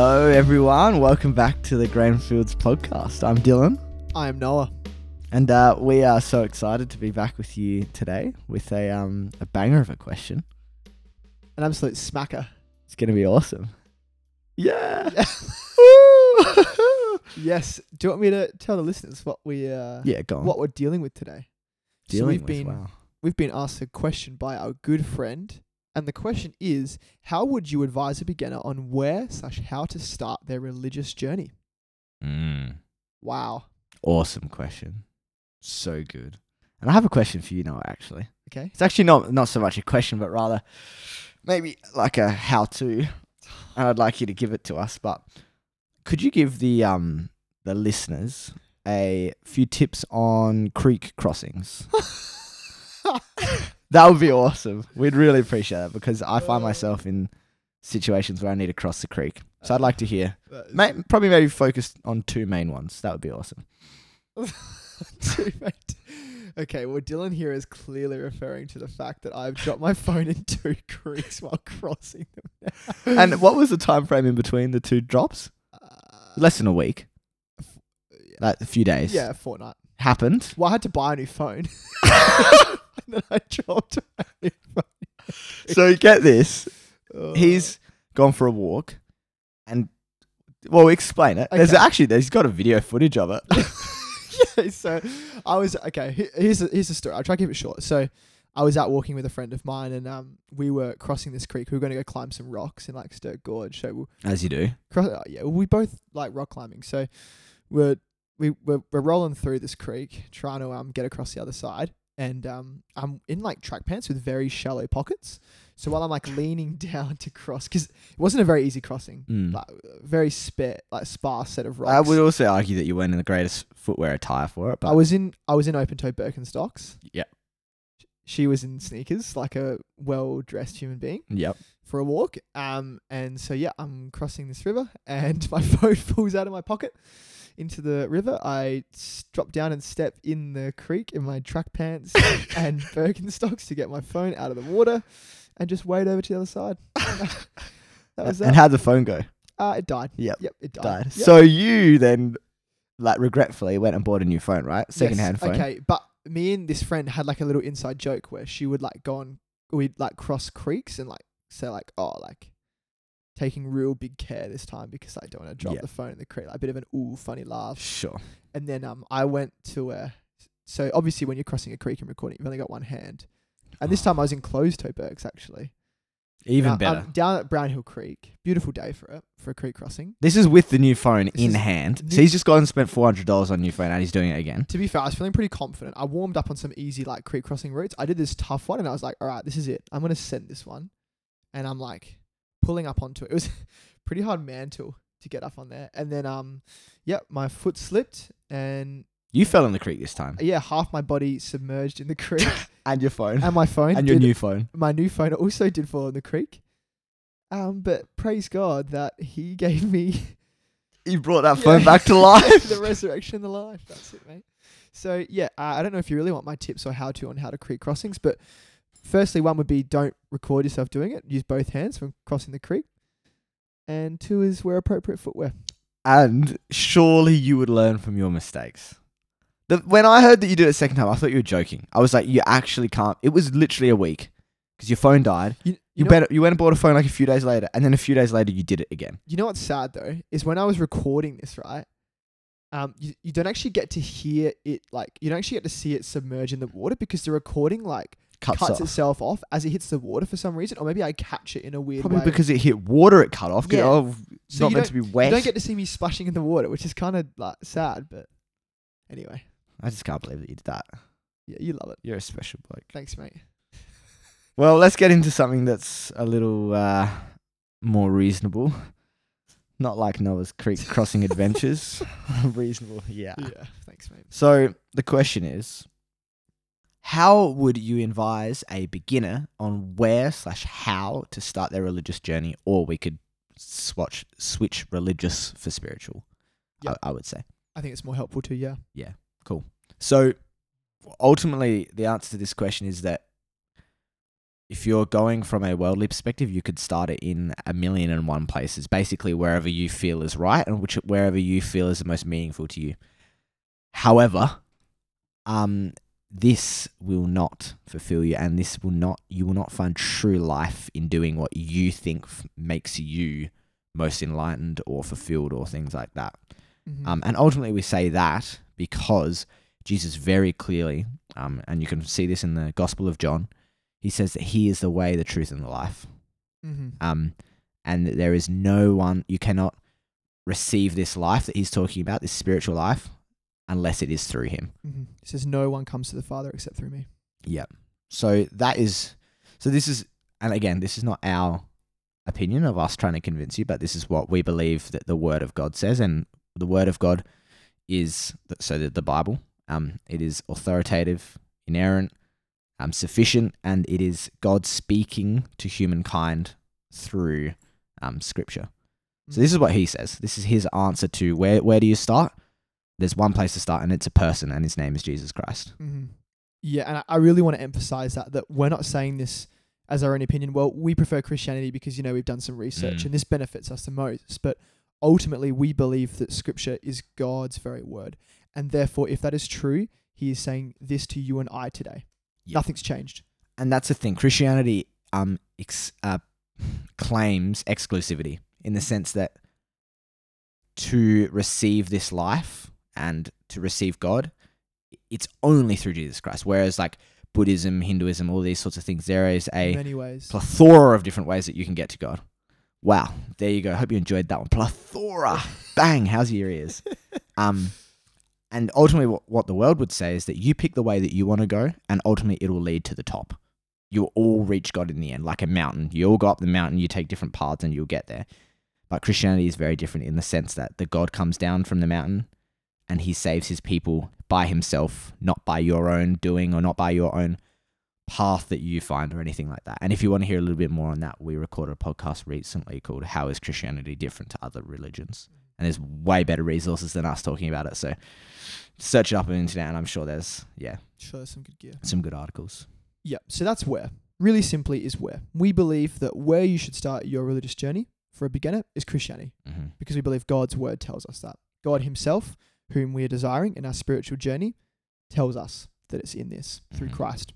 Hello, everyone. Welcome back to the Grainfields podcast. I'm Dylan, I am Noah. and uh, we are so excited to be back with you today with a um a banger of a question. An absolute smacker. It's gonna be awesome. Yeah. Yes. Do you want me to tell the listeners what we uh yeah. Go on. what we're dealing with today? so we've with, been wow. we've been asked a question by our good friend, and the question is: How would you advise a beginner on where slash how to start their religious journey? Mm. Wow. Awesome question. So good. And I have a question for you, now, Actually, Okay. it's actually not not so much a question, but rather maybe like a how to. And I'd like you to give it to us, but could you give the um the listeners a few tips on creek crossings? That would be awesome. We'd really appreciate that because I find Uh. myself in situations where I need to cross the creek. So I'd like to hear, is- may, probably maybe focus on two main ones. That would be awesome. Okay, well, Dylan here is clearly referring to the fact that I've dropped my phone in two creeks while crossing them. And what was the time frame in between the two drops? Uh, Less than a week, yeah. like a few days. yeah, a fortnight. happened. Well, I had to buy a new phone. then I dropped. So get this, Oh. he's gone for a walk, and well, explain it. There's Okay. actually there's got a video footage of it. yeah, so I was okay. Here's the, here's the story. I'll try to keep it short. So I was out walking with a friend of mine, and um, we were crossing this creek. We were going to go climb some rocks in like Sturt Gorge. So we'll As you do. cross. Uh, yeah, we both like rock climbing. So we're we we're, we're rolling through this creek, trying to um get across the other side. And um, I'm in like track pants with very shallow pockets. So while I'm like leaning down to cross, because it wasn't a very easy crossing, Mm. like very spare, like sparse set of rocks. I would also argue that you weren't in the greatest footwear attire for it, but I was in I was in open toe Birkenstocks. Yeah. She was in sneakers, like a well dressed human being yep. for a walk. Um and so yeah, I'm crossing this river and my phone falls out of my pocket into the river. I drop down and step in the creek in my track pants and Birkenstocks to get my phone out of the water and just wade over to the other side. that was And that. how'd the phone go? uh, it died. Yep. Yep, it died. Died. Yep. So you then, like, regretfully went and bought a new phone, right? Second hand Yes, phone. Okay, but me and this friend had like a little inside joke where she would like go on, we'd like cross creeks and like say like, oh, like taking real big care this time because I don't want to drop Yeah. the phone in the creek. Like a bit of an ooh funny laugh. Sure. And then um, I went to a. So obviously, when you're crossing a creek and recording, you've only got one hand. And this time I was in closed toe bergs actually. Even Now, better. I'm down at Brown Hill Creek. Beautiful day for it for a creek crossing. this is with the new phone This in hand. new- So he's just gone and spent four hundred dollars on a new phone, and he's doing it again. To be fair, I was feeling pretty confident. I warmed up on some easy like creek crossing routes. I did this tough one and I was like, all right, this is it. I'm gonna send this one. And I'm like pulling up onto it. It was pretty hard mantle to get up on there. And then um yep, my foot slipped and You fell in the creek this time, yeah, half my body submerged in the creek. and your phone, and my phone and your did- new phone. my new phone also did fall in the creek. Um, but praise God that he gave me You brought that Yeah. phone back to life. the resurrection, of the life. That's it, mate. So yeah, uh, I don't know if you really want my tips or how to on how to creek crossings, but firstly, one would be don't record yourself doing it. Use both hands when crossing the creek. And two is wear appropriate footwear. and surely you would learn from your mistakes. The, when I heard that you did it a second time, I thought you were joking. I was like, you actually can't. It was literally a week because your phone died. You, you, You, know, better, you went and bought a phone like a few days later, and then a few days later you did it again. you know what's sad though is when I was recording this, right? Um, you, you don't actually get to hear it like you don't actually get to see it submerge in the water because the recording like Cuts, cuts off. itself off as it hits the water for some reason, or maybe I catch it in a weird way. Probably way. because it hit water, it cut off. Yeah. Oh, it's So not you meant to be wet. You don't get to see me splashing in the water, which is kind of like sad, but anyway, I just can't believe that you did that. yeah, you love it. You're a special bloke. Thanks, mate. Well, let's get into something that's a little uh, more reasonable. Not like Noah's Creek crossing adventures. reasonable, yeah. Yeah, thanks, mate. So the question is, how would you advise a beginner on where slash how to start their religious journey, or we could swatch switch religious for spiritual? Yep. I, I would say. I think it's more helpful too. Yeah. Yeah. Cool. So ultimately, the answer to this question is that if you're going from a worldly perspective, you could start it in a million and one places, basically wherever you feel is right and which wherever you feel is the most meaningful to you. However, um, this will not fulfill you, and this will not you will not find true life in doing what you think f- makes you most enlightened or fulfilled or things like that. Mhm. Um, and ultimately, we say that because Jesus very clearly, um, and you can see this in the Gospel of John, he says that he is the way, the truth, and the life. Mhm. Um, and that there is no one, you cannot receive this life that he's talking about, this spiritual life, unless it is through him. Mhm. It says, "No one comes to the Father except through me." Yep. So that is, so this is, and again, this is not our opinion of us trying to convince you, but this is what we believe that the Word of God says, and the Word of God is so that the Bible, um, it is authoritative, inerrant, um, sufficient, and it is God speaking to humankind through um, Scripture. So this is what he says. This is his answer to where where do you start? There's one place to start, and it's a person, and his name is Jesus Christ. Mm-hmm. Yeah, and I, really want to emphasize that that we're not saying this as our own opinion. Well, we prefer Christianity because you know we've done some research Mm. and this benefits us the most. But ultimately, we believe that Scripture is God's very word, and therefore, if that is true, He is saying this to you and I today. Yeah. Nothing's changed. and that's the thing. Christianity um ex- uh, claims exclusivity in the sense that to receive this life and to receive God, it's only through Jesus Christ. Whereas like Buddhism, Hinduism, all these sorts of things, there is a many ways. plethora of different ways that you can get to God. Wow, there you go. Hope you enjoyed that one. Plethora, bang! How's your ears? Um, and ultimately, what, what the world would say is that you pick the way that you want to go, and ultimately, it will lead to the top. You'll all reach God in the end, like a mountain. You all go up the mountain, you take different paths, and you'll get there. But Christianity is very different in the sense that the God comes down from the mountain, and He saves His people by Himself, not by your own doing or not by your own path that you find or anything like that. And if you want to hear a little bit more on that, we recorded a podcast recently called How is Christianity Different to Other Religions? And there's way better resources than us talking about it. So search it up on the internet and I'm sure there's yeah, Sure, some good gear. some good articles. Yeah, so that's where. Really simply, is where we believe that where you should start your religious journey for a beginner is Christianity. Mm-hmm. because we believe God's word tells us that. God Himself, whom we are desiring in our spiritual journey, tells us that it's in this through Mhm. Christ.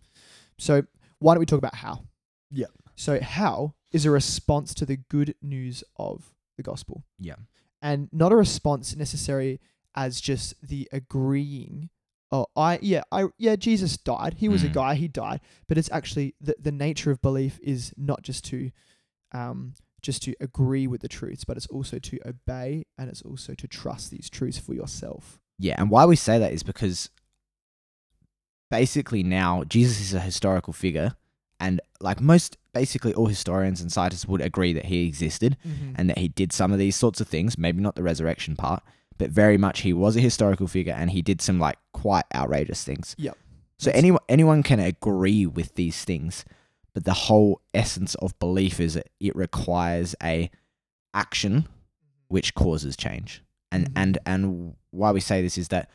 So, why don't we talk about how? Yeah. So, how is a response to the good news of the gospel, Yeah. and not a response necessary as just the agreeing. Oh, I yeah, I yeah, Jesus died. He was a Mm. guy. He died. But it's actually the the nature of belief is not just to, um, just to agree with the truths, but it's also to obey and it's also to trust these truths for yourself. Yeah, and why we say that is because basically now Jesus is a historical figure and like most basically all historians and scientists would agree that he existed mm-hmm. and that he did some of these sorts of things, maybe not the resurrection part, but very much he was a historical figure and he did some like quite outrageous things. Yep. So anyone anyone can agree with these things, but the whole essence of belief is that it requires a action which causes change. And Mhm. and and why we say this is that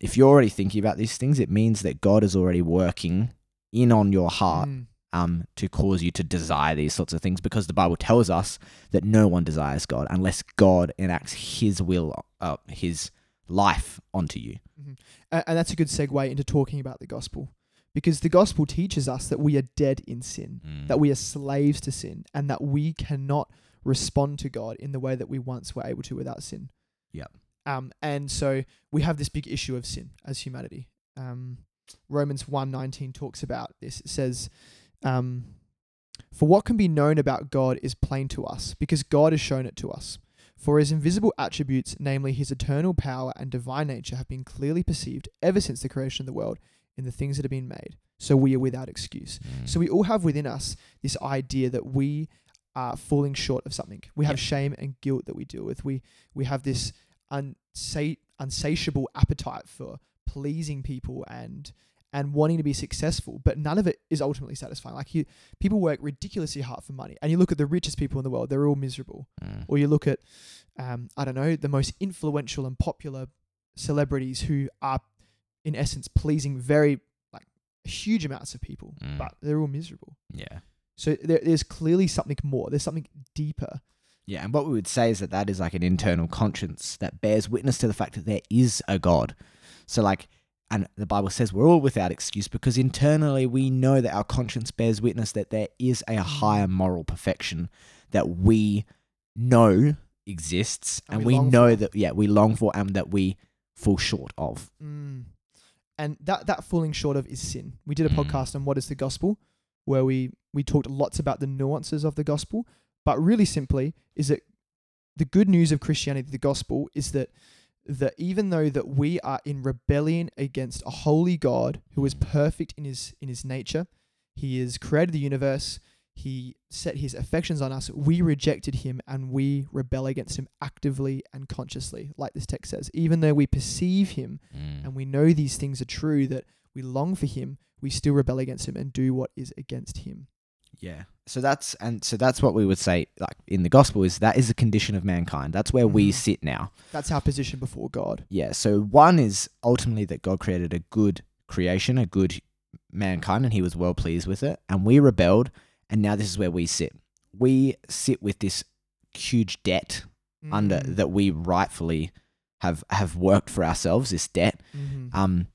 if you're already thinking about these things, it means that God is already working in on your heart Mm. um, to cause you to desire these sorts of things because the Bible tells us that no one desires God unless God enacts His will, uh, His life onto you. A- And that's a good segue into talking about the gospel. Because the gospel teaches us that we are dead in sin, that we are slaves to sin, and that we cannot respond to God in the way that we once were able to without sin. Yep. Um, and so we have this big issue of sin as humanity. Um, Romans 1.19 talks about this. It says, um, For what can be known about God is plain to us, because God has shown it to us. For his invisible attributes, namely his eternal power and divine nature, have been clearly perceived ever since the creation of the world in the things that have been made. So we are without excuse. Mm. So we all have within us this idea that we are falling short of something. We have Yep. shame and guilt that we deal with. We we have this unsa- unsatiable appetite for pleasing people and and wanting to be successful, but none of it is ultimately satisfying. Like you, people work ridiculously hard for money, and you look at the richest people in the world; they're all miserable. Mm. Or you look at, um, I don't know, the most influential and popular celebrities who are, in essence, pleasing very like huge amounts of people, Mm. but they're all miserable. yeah. So there, there's clearly something more. There's something deeper. Yeah, and what we would say is that that is like an internal conscience that bears witness to the fact that there is a God. So, like, and the Bible says we're all without excuse because internally we know that our conscience bears witness that there is a higher moral perfection that we know exists And and, we we, know that, yeah, we long for and that we fall short of. Mm. And that that falling short of is sin. We did a Mm. podcast on what is the gospel, where we we talked lots about the nuances of the gospel, but really simply is that the good news of Christianity, the gospel, is that that even though that we are in rebellion against a holy God who is perfect in his in his nature, he has created the universe, he set his affections on us, we rejected him and we rebel against him actively and consciously, like this text says. Even though we perceive him and we know these things are true, that we long for him, we still rebel against him and do what is against him. Yeah. So that's and so that's what we would say like in the gospel is that is the condition of mankind. That's where we Mhm. sit now. That's our position before God. Yeah. So one is ultimately that God created a good creation, a good mankind, and he was well pleased with it. And we rebelled, and now this is where we sit. We sit with this huge debt under Mm. that we rightfully have have worked for ourselves, this debt. Mhm. Um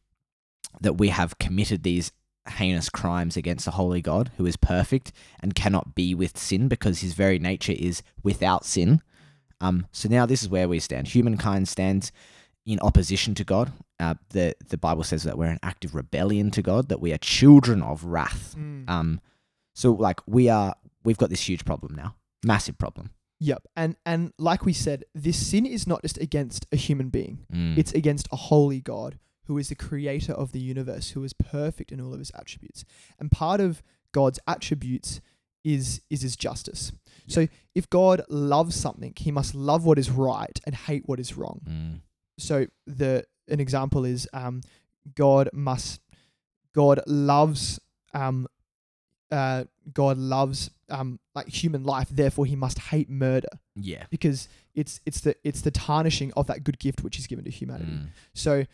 that we have committed these heinous crimes against the holy God who is perfect and cannot be with sin because his very nature is without sin. Um, so now this is where we stand. Humankind stands in opposition to God. Uh, the the Bible says that we're in active rebellion to God, that we are children of wrath. Mm. Um, so like we are, we've got this huge problem now, massive problem. Yep. And and like we said, this sin is not just against a human being. Mm. It's against a holy God who is the creator of the universe, who is perfect in all of his attributes. And part of God's attributes is is his justice. So if God loves something, he must love what is right and hate what is wrong. Mm. So the an example is um God must God loves um uh God loves um like human life, therefore he must hate murder yeah. because it's it's the it's the tarnishing of that good gift which is given to humanity. Mm. So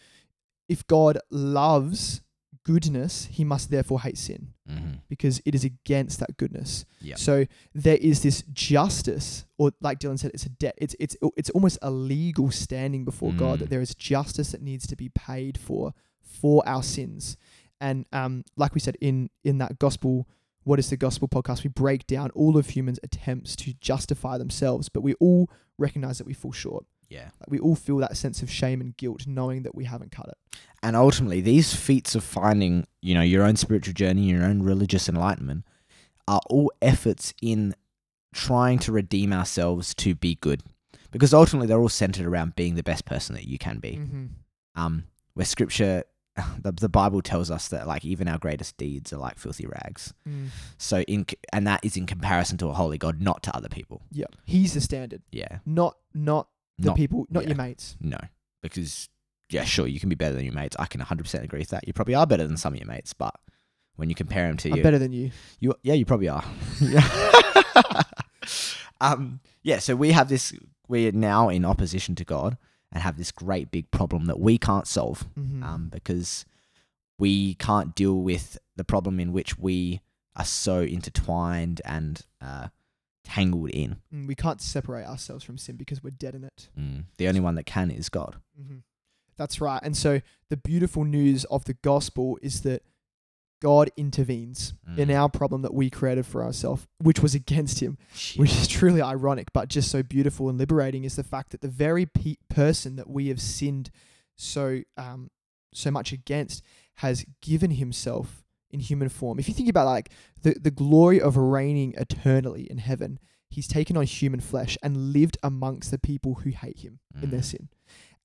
if God loves goodness, he must therefore hate sin Mhm. because it is against that goodness. Yep. So there is this justice, or like Dylan said, it's a debt. It's it's it's almost a legal standing before God Mm. that there is justice that needs to be paid for for our sins. And um, like we said in in that gospel, what is the gospel podcast? We break down all of humans' attempts to justify themselves, but we all recognize that we fall short. Yeah. Like we all feel that sense of shame and guilt, knowing that we haven't cut it. And ultimately, these feats of finding, you know, your own spiritual journey, your own religious enlightenment, are all efforts in trying to redeem ourselves to be good. Because ultimately, they're all centered around being the best person that you can be. Mm-hmm. Um, where Scripture, the, the Bible tells us that like even our greatest deeds are like filthy rags. Mm. So in and that is in comparison to a holy God, not to other people. Yeah, he's the standard, Yeah, not not the not people, not yeah. your mates. no, because yeah, sure, you can be better than your mates. I can 100% agree with that. You probably are better than some of your mates, but when you compare them to I'm you, better than you. You yeah, you probably are. yeah. um yeah, so we have this we're now in opposition to God and have this great big problem that we can't solve Mm-hmm. um because we can't deal with the problem in which we are so intertwined and uh tangled in. Mm, we can't separate ourselves from sin because we're dead in it. Mm. The only one that can is God. Mm-hmm. That's right. And so the beautiful news of the gospel is that God intervenes in Mm. our problem that we created for ourselves, which was against Him, which is truly ironic, but just so beautiful and liberating is the fact that the very pe- person that we have sinned so um so much against has given Himself in human form. If you think about like the the glory of reigning eternally in heaven, He's taken on human flesh and lived amongst the people who hate Him in their Mm. sin.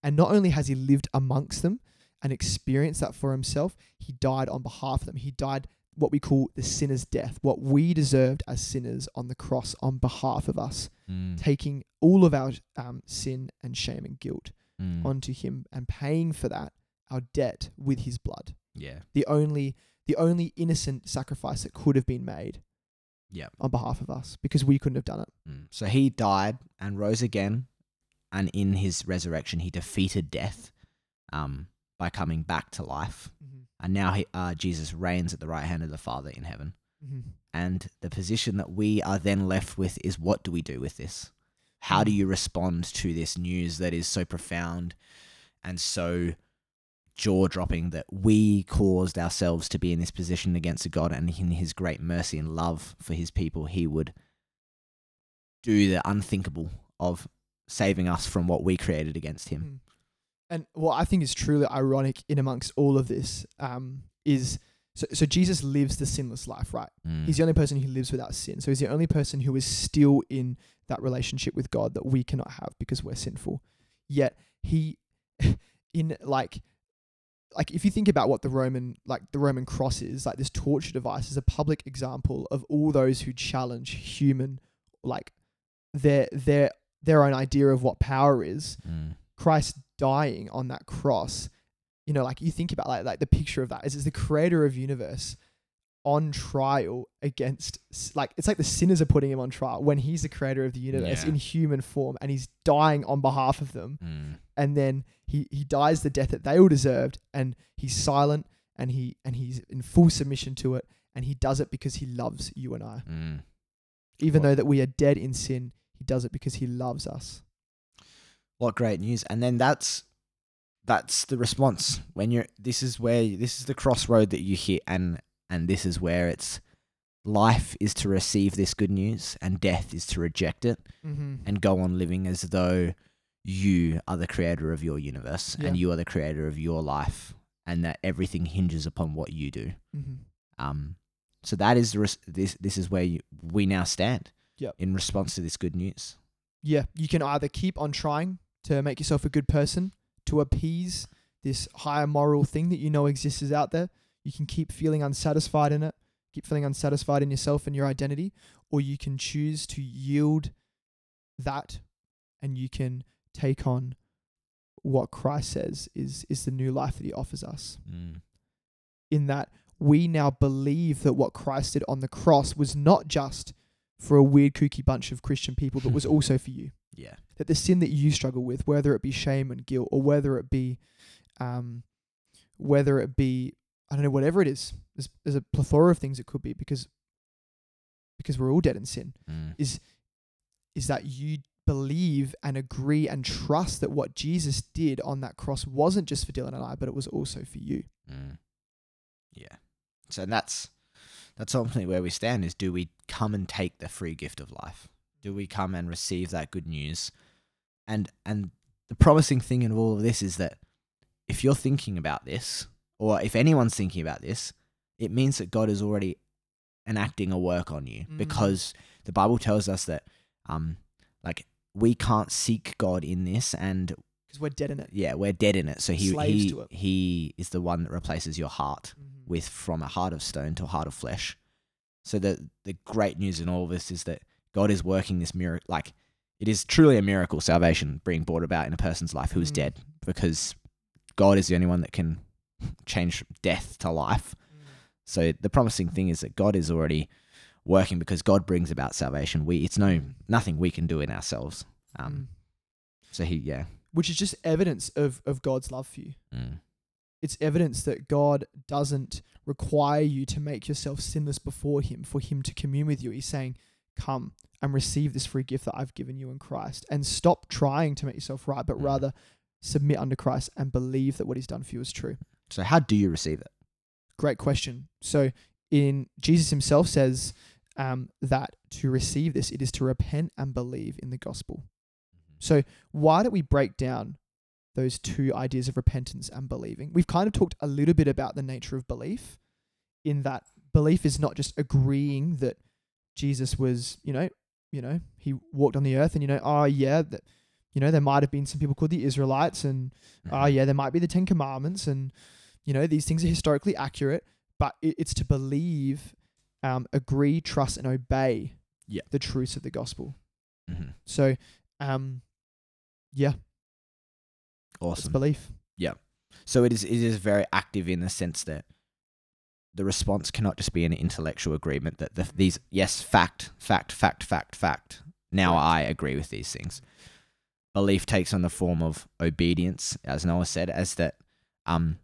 And not only has he lived amongst them and experienced that for himself, he died on behalf of them. He died what we call the sinner's death, what we deserved as sinners on the cross on behalf of us, Mm. taking all of our um, sin and shame and guilt Mm. onto him and paying for that our debt with his blood. yeah. The only the only innocent sacrifice that could have been made Yeah. on behalf of us because we couldn't have done it. Mm. So he died and rose again, and in his resurrection, he defeated death um, by coming back to life. And now he, uh, Jesus reigns at the right hand of the Father in heaven. Mhm. And the position that we are then left with is what do we do with this? How do Mm. you respond to this news that is so profound and so jaw dropping that we caused ourselves to be in this position against a God and in his great mercy and love for his people, he would do the unthinkable of saving us from what we created against him. Mm. And what I think is truly ironic in amongst all of this um, is so, so Jesus lives the sinless life, right? Mm. He's the only person who lives without sin. So he's the only person who is still in that relationship with God that we cannot have because we're sinful. Yet he in like like if you think about what the Roman like the Roman cross is, like this torture device is a public example of all those who challenge human like their their their own idea of what power is. Mm. Christ dying on that cross, you know, like you think about like like the picture of that is is the creator of universe on trial against like it's like the sinners are putting him on trial when he's the creator of the universe Yeah. in human form and he's dying on behalf of them Mm. and then he he dies the death that they all deserved and he's silent and he and he's in full submission to it and he does it because he loves you and I Mm. even What- though that we are dead in sin he does it because he loves us What great news! And then that's that's the response when you're. This is where this is the crossroad that you hit, and and this is where it's life is to receive this good news, and death is to reject it mm-hmm. and go on living as though you are the creator of your universe and you are the creator of your life, and that everything hinges upon what you do. Mm-hmm. Um, so that is the res- this this is where you, we now stand. Yep. In response to this good news. yeah, you can either keep on trying to make yourself a good person, to appease this higher moral thing that you know exists is out there. You can keep feeling unsatisfied in it, keep feeling unsatisfied in yourself and your identity, or you can choose to yield that and you can take on what Christ says is is the new life that he offers us. Mm. In that we now believe that what Christ did on the cross was not just for a weird kooky bunch of Christian people, but was also for you Yeah. That the sin that you struggle with, whether it be shame and guilt, or whether it be, um, whether it be, I don't know, whatever it is, there's, there's a plethora of things it could be because, because we're all dead in sin. Mm. Is, is that you believe and agree and trust that what Jesus did on that cross wasn't just for Dylan and I, but it was also for you. Mm. Yeah. So that's that's ultimately where we stand is do we come and take the free gift of life? Do we come and receive that good news? And and the promising thing in all of this is that if you're thinking about this, or if anyone's thinking about this, it means that God is already enacting a work on you Mm. because the Bible tells us that um like we can't seek God in this and Because we're dead in it. yeah, we're dead in it. So he Slaves he to it. he is the one that replaces your heart with from a heart of stone to a heart of flesh. So the the great news in all of this is that God is working this miracle. Like it is truly a miracle salvation being brought about in a person's life who is Mm. dead because God is the only one that can change death to life. So the promising thing is that God is already working because God brings about salvation. We it's no Mm. nothing we can do in ourselves. Um. Mm. So he yeah. Which is just evidence of, of God's love for you. Mm. it's evidence that God doesn't require you to make yourself sinless before Him for Him to commune with you. He's saying, Come and receive this free gift that I've given you in Christ and stop trying to make yourself right, but Mm. rather submit under Christ and believe that what He's done for you is true. So how do you receive it? Great question. So, in Jesus Himself says um, that to receive this, it is to repent and believe in the gospel. So, why don't we break down those two ideas of repentance and believing? We've kind of talked a little bit about the nature of belief, in that belief is not just agreeing that Jesus was, you know, you know, he walked on the earth, and you know, oh yeah, that, you know, there might have been some people called the Israelites, and oh yeah, there might be the Ten Commandments, and you know, these things are historically accurate, but it, it's to believe, um, agree, trust, and obey Yeah. the truths of the gospel. Mhm. So, um, yeah, it's Awesome. belief. Yeah, so it is it is very active in the sense that the response cannot just be an intellectual agreement that the, these yes fact fact fact fact fact now Correct. I agree with these things. Belief takes on the form of obedience, as Noah said, as that um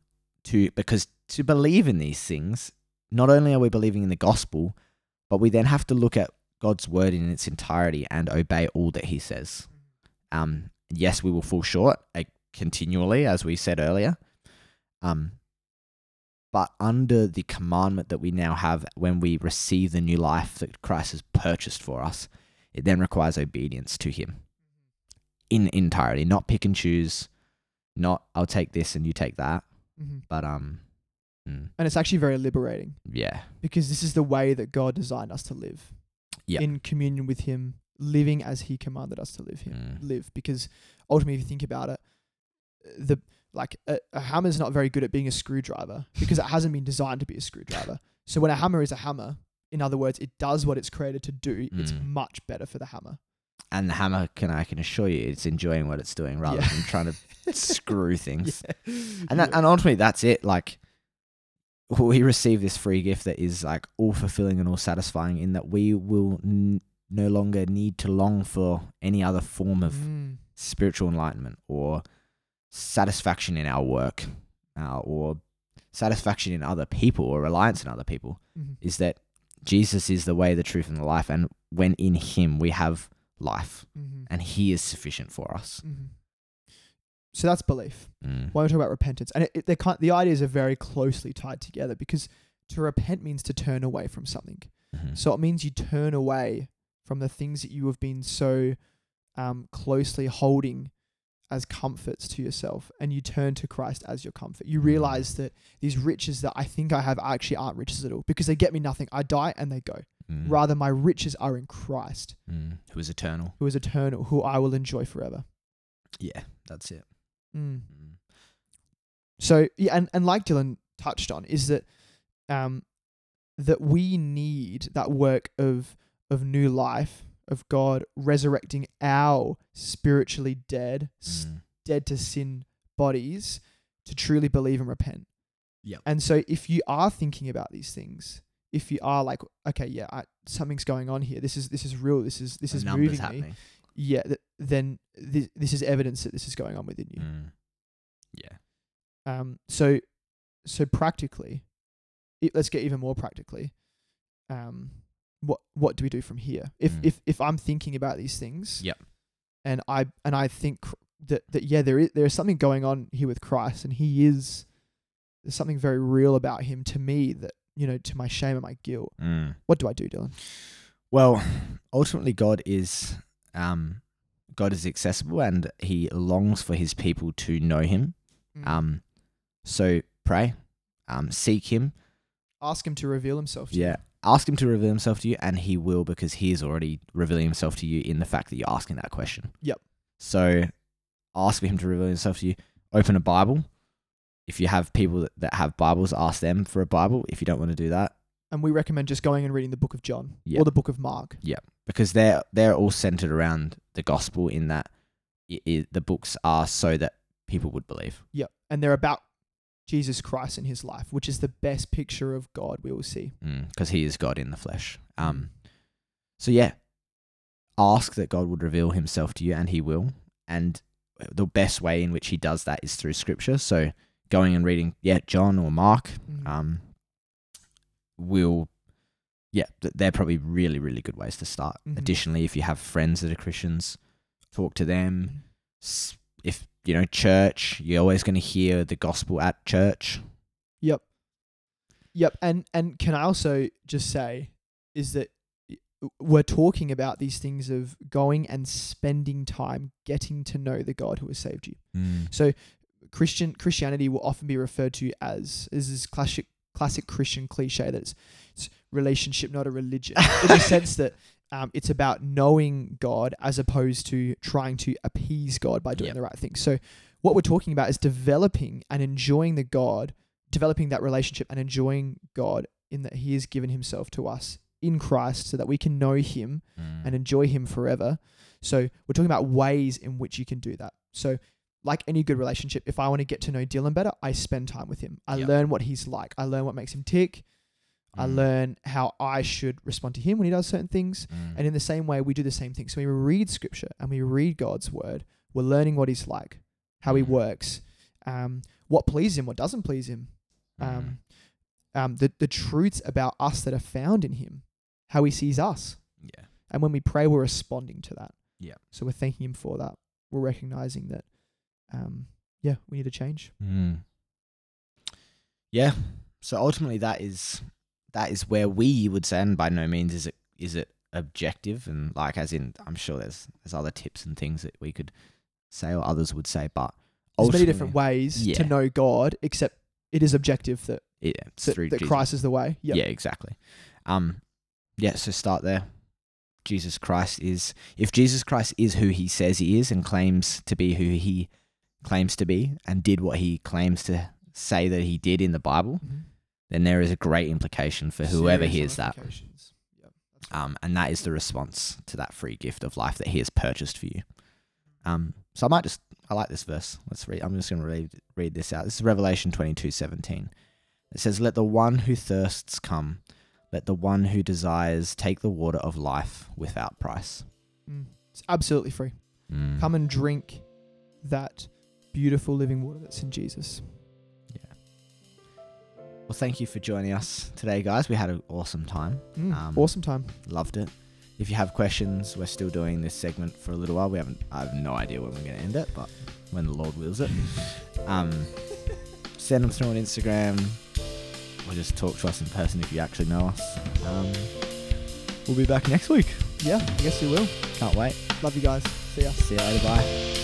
to because to believe in these things, not only are we believing in the gospel, but we then have to look at God's word in its entirety and obey all that He says. Um, yes, we will fall short uh, continually, as we said earlier. Um, but under the commandment that we now have when we receive the new life that Christ has purchased for us, it then requires obedience to Him in entirety, not pick and choose, not I'll take this and you take that, Mhm. but um, mm, And it's actually very liberating yeah, because this is the way that God designed us to live. Yep. In communion with Him, living as He commanded us to live Him. Mm. Live because ultimately, if you think about it, the like a, a is not very good at being a screwdriver because it hasn't been designed to be a screwdriver. So when a hammer is a hammer, in other words, it does what it's created to do. It's Mm. much better for the hammer. and the hammer can I can assure you it's enjoying what it's doing rather Yeah. than trying to screw things. And that, Yeah. and ultimately that's it. Like we receive this free gift that is like all fulfilling and all satisfying in that we will n- no longer need to long for any other form of Mm. spiritual enlightenment or satisfaction in our work uh, or satisfaction in other people or reliance in other people Mhm. is that Jesus is the way, the truth, and the life. And when in Him we have life, Mhm. and He is sufficient for us. Mhm. So that's belief. Mm. Why we talk about repentance, and it, it, they can't, the ideas are very closely tied together because to repent means to turn away from something. Mhm. So it means you turn away from the things that you have been so um, closely holding as comforts to yourself, and you turn to Christ as your comfort. You realize that these riches that I think I have actually aren't riches at all because they get me nothing. I die and they go. Mm. Rather, my riches are in Christ, Mm. Who is eternal? who is eternal, who I will enjoy forever. Yeah, that's it. Mm. Mm. So yeah, and, and like Dylan touched on, is that um that we need that work of of new life of God resurrecting our spiritually dead, s- Mm. dead to sin bodies to truly believe and repent. Yep. And so if you are thinking about these things, if you are like, okay, yeah, I, something's going on here. This is this is real. This is this The is moving me. Yeah, th- then this, this is evidence that this is going on within you. Mm. Yeah. Um, so, so practically, i let's get even more practically. Um, what what do we do from here? If Mm. if if I'm thinking about these things, Yep. and I and I think that that yeah, there is there is something going on here with Christ, and He is there's something very real about Him to me that you know to my shame and my guilt. Mm. What do I do, Dylan? Well, ultimately, God is um, God is accessible, and He longs for His people to know Him. Mm. Um, so pray, um, seek Him. Ask Him to reveal Himself. To Yeah, You. Ask Him to reveal Himself to you, and He will because He is already revealing Himself to you in the fact that you're asking that question. Yep. So ask for Him to reveal Himself to you. Open a Bible. If you have people that, that have Bibles, ask them for a Bible. If you don't want to do that, And we recommend just going and reading the Book of John Yep. or the Book of Mark. because they're they're all centered around the gospel in that i i the books are so that people would believe. Yep. And they're about Jesus Christ in his life, which is the best picture of God we will see. because he is God in the flesh. Um, so yeah, ask that God would reveal Himself to you, and He will. And the best way in which He does that is through Scripture. So going and reading, yeah, John or Mark, Mhm. um, will, yeah, they're probably really really good ways to start. Mhm. Additionally, if you have friends that are Christians, talk to them. Mhm. If you know church, you're always going to hear the gospel at church. Yep. Yep. And and can I also just say is that we're talking about these things of going and spending time getting to know the God who has saved you. Mm. So Christian Christianity will often be referred to as is this classic classic Christian cliche that it's, it's relationship, not a religion, in the sense that um, it's about knowing God as opposed to trying to appease God by doing Yep. the right thing. So what we're talking about is developing and enjoying the God, developing that relationship and enjoying God in that He has given Himself to us in Christ, so that we can know Him and enjoy him forever. So we're talking about ways in which you can do that. So like any good relationship, if I want to get to know Dylan better, I spend time with him. I Yep. learn what he's like. I learn what makes him tick. I Mm. learn how I should respond to him when he does certain things. Mm. And in the same way, we do the same thing. So we read scripture and we read God's word. We're learning what he's like, how he Mm. works, um, what pleases him, what doesn't please him, Mm. um, um, the, the truths about us that are found in him. how he sees us. Yeah. And when we pray, we're responding to that. Yeah. So we're thanking him for that. We're recognizing that, um, yeah, we need to change. Mm. Yeah. So ultimately, that is that is where we would say, and by no means is it is it objective, and like as in, I'm sure there's there's other tips and things that we could say or others would say, but There's many different ways to know God, except it is objective that, Yeah, that, that Christ is the way. Yep. Yeah, exactly. Um, yeah. So start there. Jesus Christ is if Jesus Christ is who he says he is and claims to be who he claims to be and did what he claims to say that he did in the Bible, Mhm. Then there is a great implication for whoever Serious hears that. ramifications. Yep. That's right. Um, and that is the response to that free gift of life that he has purchased for you. Um, so I might just I like this verse. Let's read. I'm just going to read read this out. This is Revelation 22:17. It says, "Let the one who thirsts come; let the one who desires take the water of life without price." Mm. It's absolutely free. Mm. Come and drink that beautiful living water that's in Jesus. Well, thank you for joining us today, guys. We had an awesome time. Mm, Um, awesome time. Loved it. If you have questions, we're still doing this segment for a little while. We haven't. I have no idea when we're going to end it, but when the Lord wills it, um, send them through on Instagram, or just talk to us in person if you actually know us. Um, we'll be back next week. Yeah, I guess you will. Can't wait. Love you guys. See ya. See you later. Bye.